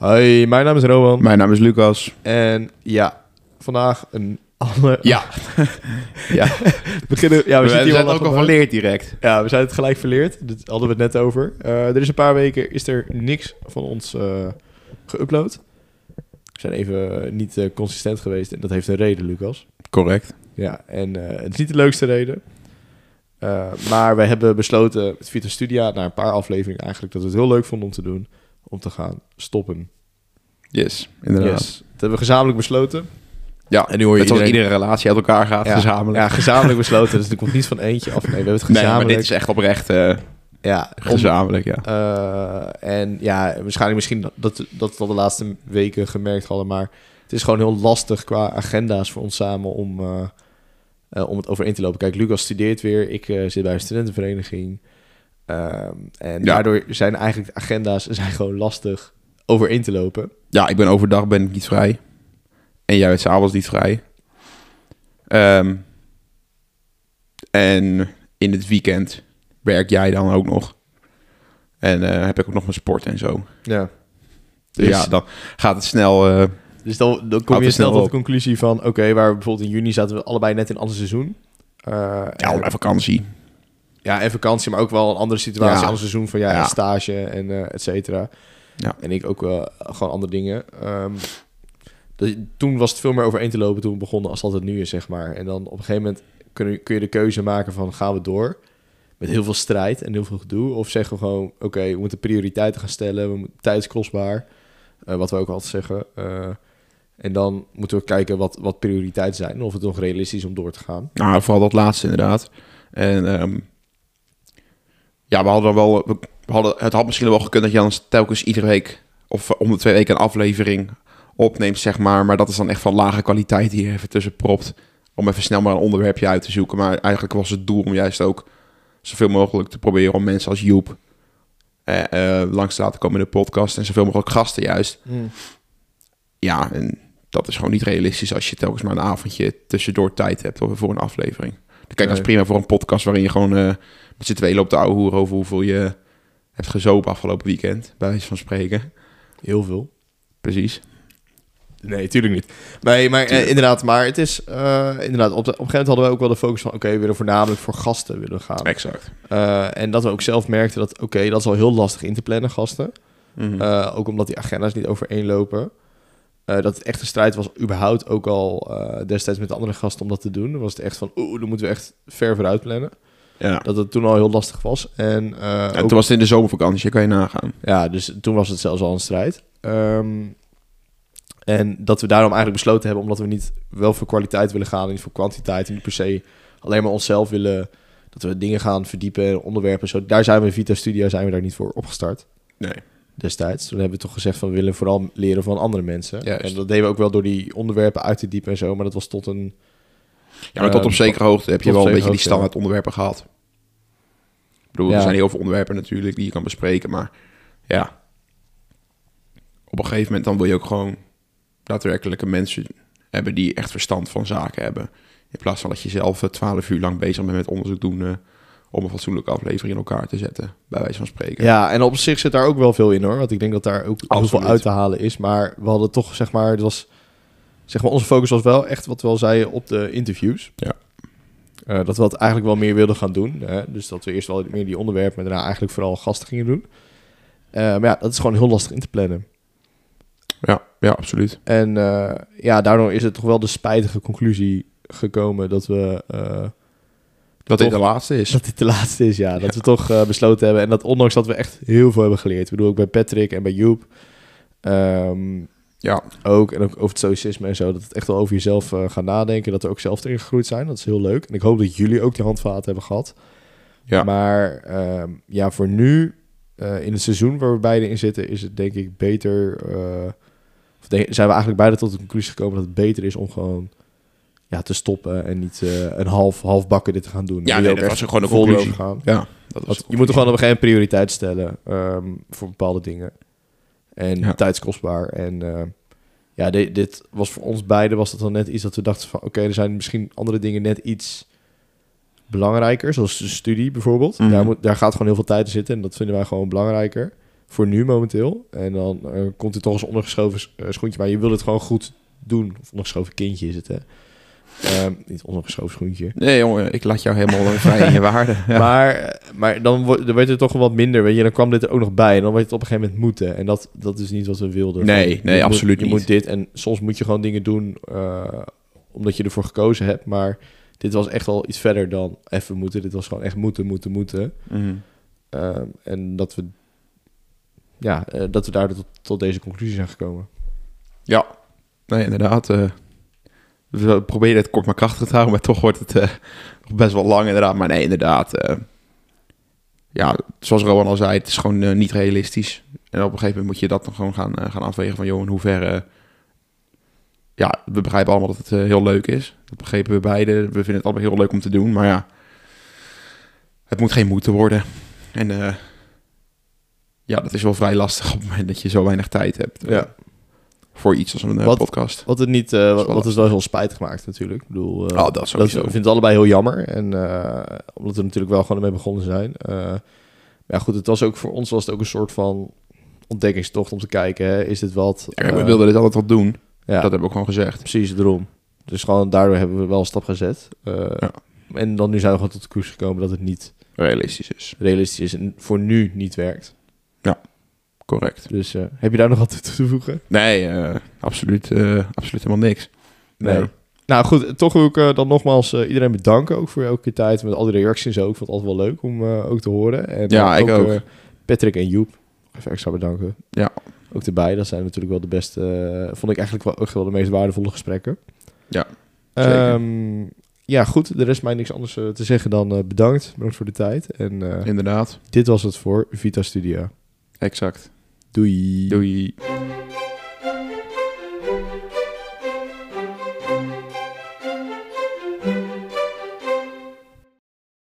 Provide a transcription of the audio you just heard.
Hoi, mijn naam is Rowan. Mijn naam is Lucas. En ja, vandaag een andere... Ja, ja. We beginnen... Ja, we, we, zitten hier zijn wel ook al verleerd direct. Ja, we zijn het gelijk verleerd. Dat hadden we het net over. Eh, er is een paar weken is er niks van ons eh geüpload. We zijn even niet eh, consistent geweest en dat heeft een reden, Lucas. Correct. Ja, en het is niet de leukste reden. Maar we hebben besloten met Vita Studia, na een paar afleveringen eigenlijk, dat we het heel leuk vonden om te doen, om te gaan stoppen. Yes, inderdaad. Yes. Dat hebben we gezamenlijk besloten. Ja, En nu hoor je iedereen- iedere relatie uit elkaar gaat, Ja, gezamenlijk. Ja, gezamenlijk besloten. Dus er komt niet van eentje af. Nee, we hebben het nee, maar gezamenlijk. dit is echt oprecht eh, ja, om- gezamenlijk, ja. Eh, en ja, waarschijnlijk misschien dat, dat dat het al de laatste weken gemerkt hadden, maar het is gewoon heel lastig qua agenda's voor ons samen om, eh, eh, om het overeen te lopen. Kijk, Lucas studeert weer, ik zit bij een studentenvereniging. Ehm, en Ja. daardoor zijn eigenlijk de agenda's zijn gewoon lastig overeen te lopen. Ja, ik ben overdag ben ik niet vrij. En jij bent s'avonds niet vrij. Ehm, en in het weekend werk jij dan ook nog. En eh, heb ik ook nog mijn sport en zo. Ja. Dus ja, dan gaat het snel... eh, Dus dan, dan kom je snel snel tot de conclusie van... oké, waar we bijvoorbeeld in juni zaten we allebei net in een ander seizoen. Eh, ja, en- vakantie. Ja, en vakantie, maar ook wel een andere situatie, Ja. ander seizoen van ja, Ja. stage en eh et cetera. Ja. En ik ook wel gewoon andere dingen. Ehm, dus toen was het veel meer overeen te lopen toen we begonnen als dat het nu is, zeg maar. En dan op een gegeven moment kun je, kun je de keuze maken van gaan we door met heel veel strijd en heel veel gedoe. Of zeggen we gewoon, oké, we moeten prioriteiten gaan stellen. We moeten, tijd is kostbaar, eh, wat we ook altijd zeggen. Eh, en dan moeten we kijken wat, wat prioriteiten zijn en of het nog realistisch is om door te gaan. Nou, vooral dat laatste inderdaad. En ehm, ja, we hadden wel... We hadden, het had misschien wel gekund dat je dan telkens iedere week... of om de twee weken een aflevering opneemt, zeg maar. Maar dat is dan echt van lage kwaliteit die je even tussen propt. Om even snel maar een onderwerpje uit te zoeken. Maar eigenlijk was het doel om juist ook zoveel mogelijk te proberen... om mensen als Joep eh, eh, langs te laten komen in de podcast. En zoveel mogelijk gasten juist. Ja, en dat is gewoon niet realistisch als je telkens maar een avondje tussendoor tijd hebt voor een aflevering. Dan kijk, dat is prima voor een podcast waarin je gewoon eh, met z'n tweeën loopt te ouwe over hoeveel je hebt gezopen afgelopen weekend, bij wijze van spreken. Heel veel. Precies. Nee, tuurlijk niet. Nee, maar eh, inderdaad, maar het is eh, inderdaad, op, de, op een gegeven moment hadden we ook wel de focus van, oké, we willen voornamelijk voor gasten willen gaan. Exact. Eh, en dat we ook zelf merkten dat, oké, dat is al heel lastig in te plannen, gasten. Mhm. Ook omdat die agenda's niet overeenlopen. Dat het echt een strijd was, überhaupt ook al destijds met de andere gasten om dat te doen. Dan was het echt van, oeh, dan moeten we echt ver vooruit plannen. Ja. Dat het toen al heel lastig was. En, eh, En ook- toen was het in de zomervakantie, kan je nagaan. ja, dus toen was het zelfs al een strijd. Ehm, en dat we daarom eigenlijk besloten hebben, omdat we niet wel voor kwaliteit willen gaan, en niet voor kwantiteit, en niet per se alleen maar onszelf willen, dat we dingen gaan verdiepen, en onderwerpen. Zo, daar zijn we in Vita Studio zijn we daar niet voor opgestart Nee. destijds. Toen hebben we toch gezegd van we willen vooral leren van andere mensen. Juist. En dat deden we ook wel door die onderwerpen uit te diepen en zo, maar dat was tot een... Ja, maar tot op Ehm, zekere hoogte heb je wel een beetje die standaard onderwerpen gehad. Ik bedoel, er zijn heel veel onderwerpen natuurlijk die je kan bespreken, maar ja. Op een gegeven moment dan wil je ook gewoon daadwerkelijke mensen hebben die echt verstand van zaken hebben. In plaats van dat je zelf twaalf uur lang bezig bent met onderzoek doen eh, om een fatsoenlijke aflevering in elkaar te zetten, bij wijze van spreken. Ja, en op zich zit daar ook wel veel in hoor. Want ik denk dat daar ook heel veel uit te halen is. Maar we hadden toch, zeg maar, het was, zeg maar, onze focus was wel echt wat we al zeiden op de interviews. Ja. Eh, dat we dat eigenlijk wel meer wilden gaan doen. Hè? Dus dat we eerst wel meer die onderwerpen, maar daarna eigenlijk vooral gasten gingen doen. Eh, maar ja, dat is gewoon heel lastig in te plannen. Ja, ja, absoluut. En eh, ja, daardoor is het toch wel de spijtige conclusie gekomen dat we... eh, Dat dit de laatste is. dat dit de laatste is, ja. Dat we toch besloten hebben. En dat ondanks dat we echt heel veel hebben geleerd. Ik bedoel, ook bij Patrick en bij Joep. ehm, Ja, ook. En ook over het stoïcisme en zo. Dat het echt wel over jezelf eh, gaan nadenken. Dat we ook zelf erin gegroeid zijn. Dat is heel leuk. En ik hoop dat jullie ook die handvaten hebben gehad. ja. Maar ehm, ja, voor nu, eh, in het seizoen waar we beide in zitten, is het denk ik beter. eh, of zijn we eigenlijk beide tot de conclusie gekomen dat het beter is om gewoon ja, te stoppen en niet een half, half bakken dit te gaan doen. Ja, nee, dat was gewoon de vol gaan. ja dat was Want je moet er gewoon op een gegeven moment prioriteit stellen ehm, voor bepaalde dingen. En Ja. tijd is kostbaar. En eh, ja, dit, dit was voor ons beiden was dat dan net iets dat we dachten van... oké, er zijn misschien andere dingen net iets belangrijker. Zoals de studie bijvoorbeeld. Mhm. Daar, moet, daar gaat gewoon heel veel tijd in zitten. En dat vinden wij gewoon belangrijker. Voor nu momenteel. En dan eh, komt het toch als ondergeschoven eh, schoentje. Maar je wil het gewoon goed doen. Of ondergeschoven kindje is het, hè. Ehm, niet ondergeschoven schoentje. Nee, jongen, ik laat jou helemaal vrij in je waarde. Ja. Maar, maar dan, wordt, dan werd het toch wel wat minder, weet je. Dan kwam dit er ook nog bij. En dan werd het op een gegeven moment moeten. En dat, dat is niet wat we wilden. Nee, je nee, moet- absoluut je niet. moet dit. En soms moet je gewoon dingen doen eh, omdat je ervoor gekozen hebt. Maar dit was echt al iets verder dan even moeten. Dit was gewoon echt moeten, moeten, moeten. Mhm. Ehm, en dat we, ja, eh, dat we daar tot, tot deze conclusie zijn gekomen. Ja, nee, inderdaad. eh, we proberen het kort maar krachtig te houden, maar toch wordt het eh, best wel lang inderdaad. Maar nee, inderdaad. eh, ja, zoals Rowan al zei, het is gewoon eh, niet realistisch. En op een gegeven moment moet je dat dan gewoon gaan, gaan afwegen van... joh, in hoeverre... ja, we begrijpen allemaal dat het heel leuk is. Dat begrepen we beide. We vinden het allemaal heel leuk om te doen, maar ja... Het moet geen moeten worden. En ja, dat is wel vrij lastig op het moment dat je zo weinig tijd hebt. Ja. Voor iets als een eh, Wat- podcast. Wat het niet, eh, is wat, wat is wel heel spijtig gemaakt natuurlijk. Ik bedoel, eh, Oh, dat sowieso. we vinden het allebei heel jammer. En eh, omdat we natuurlijk wel gewoon ermee begonnen zijn. Maar ja, goed, het was ook voor ons was het ook een soort van ontdekkingstocht om te kijken. Hè, is dit wat? Ja, we wilden dit altijd wel doen. ja, Dat hebben we ook gewoon gezegd. precies erom. Dus gewoon daardoor hebben we wel een stap gezet. Ja. En dan nu zijn we gewoon tot de koers gekomen dat het niet Realistisch is. realistisch is en voor nu niet werkt. Correct. Dus eh, heb je daar nog wat toe te voegen? Nee, eh, absoluut, eh, absoluut helemaal niks. Nee. Nou goed, toch wil ik dan nogmaals iedereen bedanken ook voor elke keer tijd met al die reacties ook. Ik vond het altijd wel leuk om ook te horen. En Ja, ik ook. Patrick en Joep, even extra bedanken. Ja. Ook erbij, dat zijn natuurlijk wel de beste, vond ik eigenlijk wel, echt wel de meest waardevolle gesprekken. Ja, zeker. Ehm, ja, goed, er is mij niks anders te zeggen dan bedankt. Bedankt voor de tijd. En Inderdaad. dit was het voor Vita Studio. Exact. Doei. Doei.